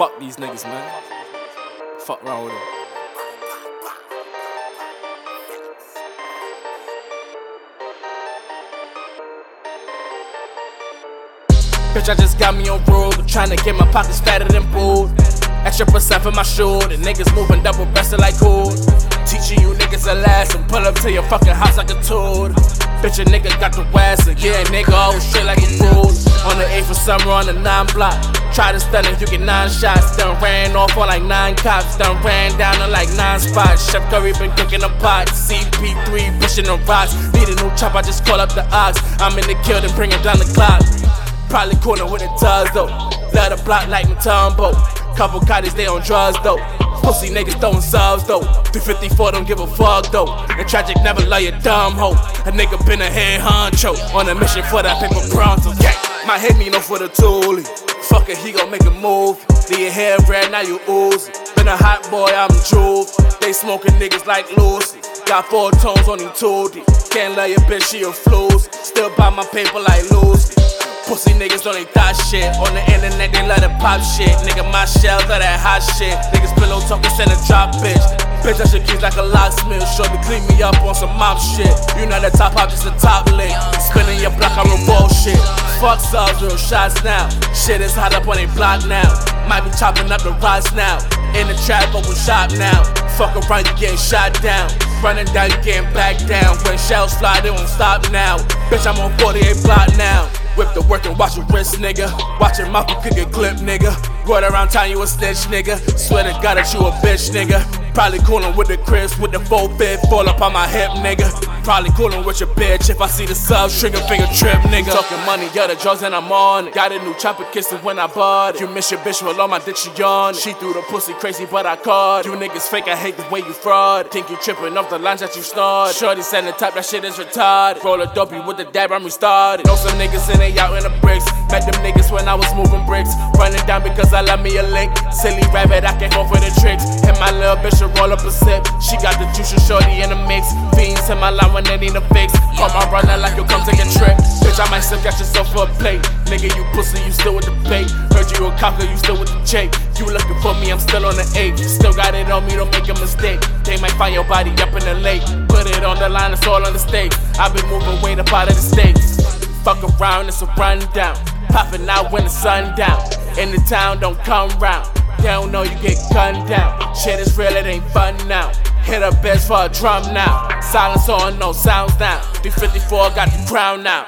Fuck these niggas, man. Fuck around with them. Bitch, I just got me on road, trying to get my pockets fatter than boot. Extra percent for my shoe, the niggas moving double breasted like cool. Teaching you niggas a lesson, pull up to your fucking house like a tool. Bitch, a nigga got the west, yeah, nigga, oh shit like a fool. On the 8th of summer on the 9 block. Try to stun it, you get 9 shots. Done ran off on like 9 cops. Done ran down on like 9 spots. Chef Curry been cooking a pot. CP3 pushing the rocks. Need a new chop, I just call up the ox. I'm in the kill, then bring it down the clock. Probably corner with a though. Let a block like Mutombo. Couple cotties, they on drugs though. Pussy niggas throwing subs though. 354 don't give a fuck though. And tragic never love your dumb hoe. A nigga been a head honcho. On a mission for that paper pronto. Yeah. My head need no for the toolie. Fuck it, he gon' make a move. Leave your hair red, now you oozy. Been a hot boy, I'm jewel. They smoking niggas like Lucy. Got four tones on him 2D. Can't love your bitch, she a floozy. Still buy my paper like Lucy. Pussy niggas don't they thought shit. On the internet, they let it pop shit. Nigga, my shells are that hot shit. Niggas pillow talking, send a drop, bitch. Bitch, I should keep like a locksmith. Sure to clean me up on some mop shit. You know the top hop, just a top lick. Spinning your block, I'm a bullshit. Fuck subs, real shots now. Shit is hot up on they block now. Might be chopping up the rocks now. In the trap, open shop now. Fuck around, you getting shot down. Running down, you getting back down. When shells fly, they won't stop now. Bitch, I'm on 48 block now. Whip the work and watch your wrist, nigga. Watch your mouth, you could get clipped, nigga. Going around town, you a snitch, nigga. Swear to God that you a bitch, nigga. Probably coolin' with the Chris, with the full fit, fall up on my hip, nigga. Probably coolin' with your bitch if I see the sub, trigger finger trip, nigga. Talking money, yeah, the drugs and I'm on it. Got a new chopper kissing when I bought it. You miss your bitch, well, on my dick, she it. She threw the pussy crazy, but I caught. You niggas fake, I hate the way you fraud. Think you trippin' off the lines that you snort. Shorty said the type, that shit is retarded. Roll a dopey with the dab, I'm restarted. Know some niggas and they out in the bricks. Met them niggas when I was moving bricks. Running down because I love me a lick. Silly rabbit, I can't go for little bitch to roll up a sip. She got the juice and shorty in the mix. Fiends in my line when they need a fix. Call my runner like you come take a trip. Bitch, I might still got yourself for a plate. Nigga, you pussy, you still with the bait. Heard you a cocker, you still with the Jake. You looking for me, I'm still on the eight. Still got it on me, don't make a mistake. They might find your body up in the lake. Put it on the line, it's all on the stake. I've been moving way up out of the states. Fuck around, it's a rundown. Popping out when the sun down. In the town, don't come round. They don't know you get gunned down. Shit is real, it ain't fun now. Hit a bitch for a drum now. Silence on, no sounds now. 354 got the crown now.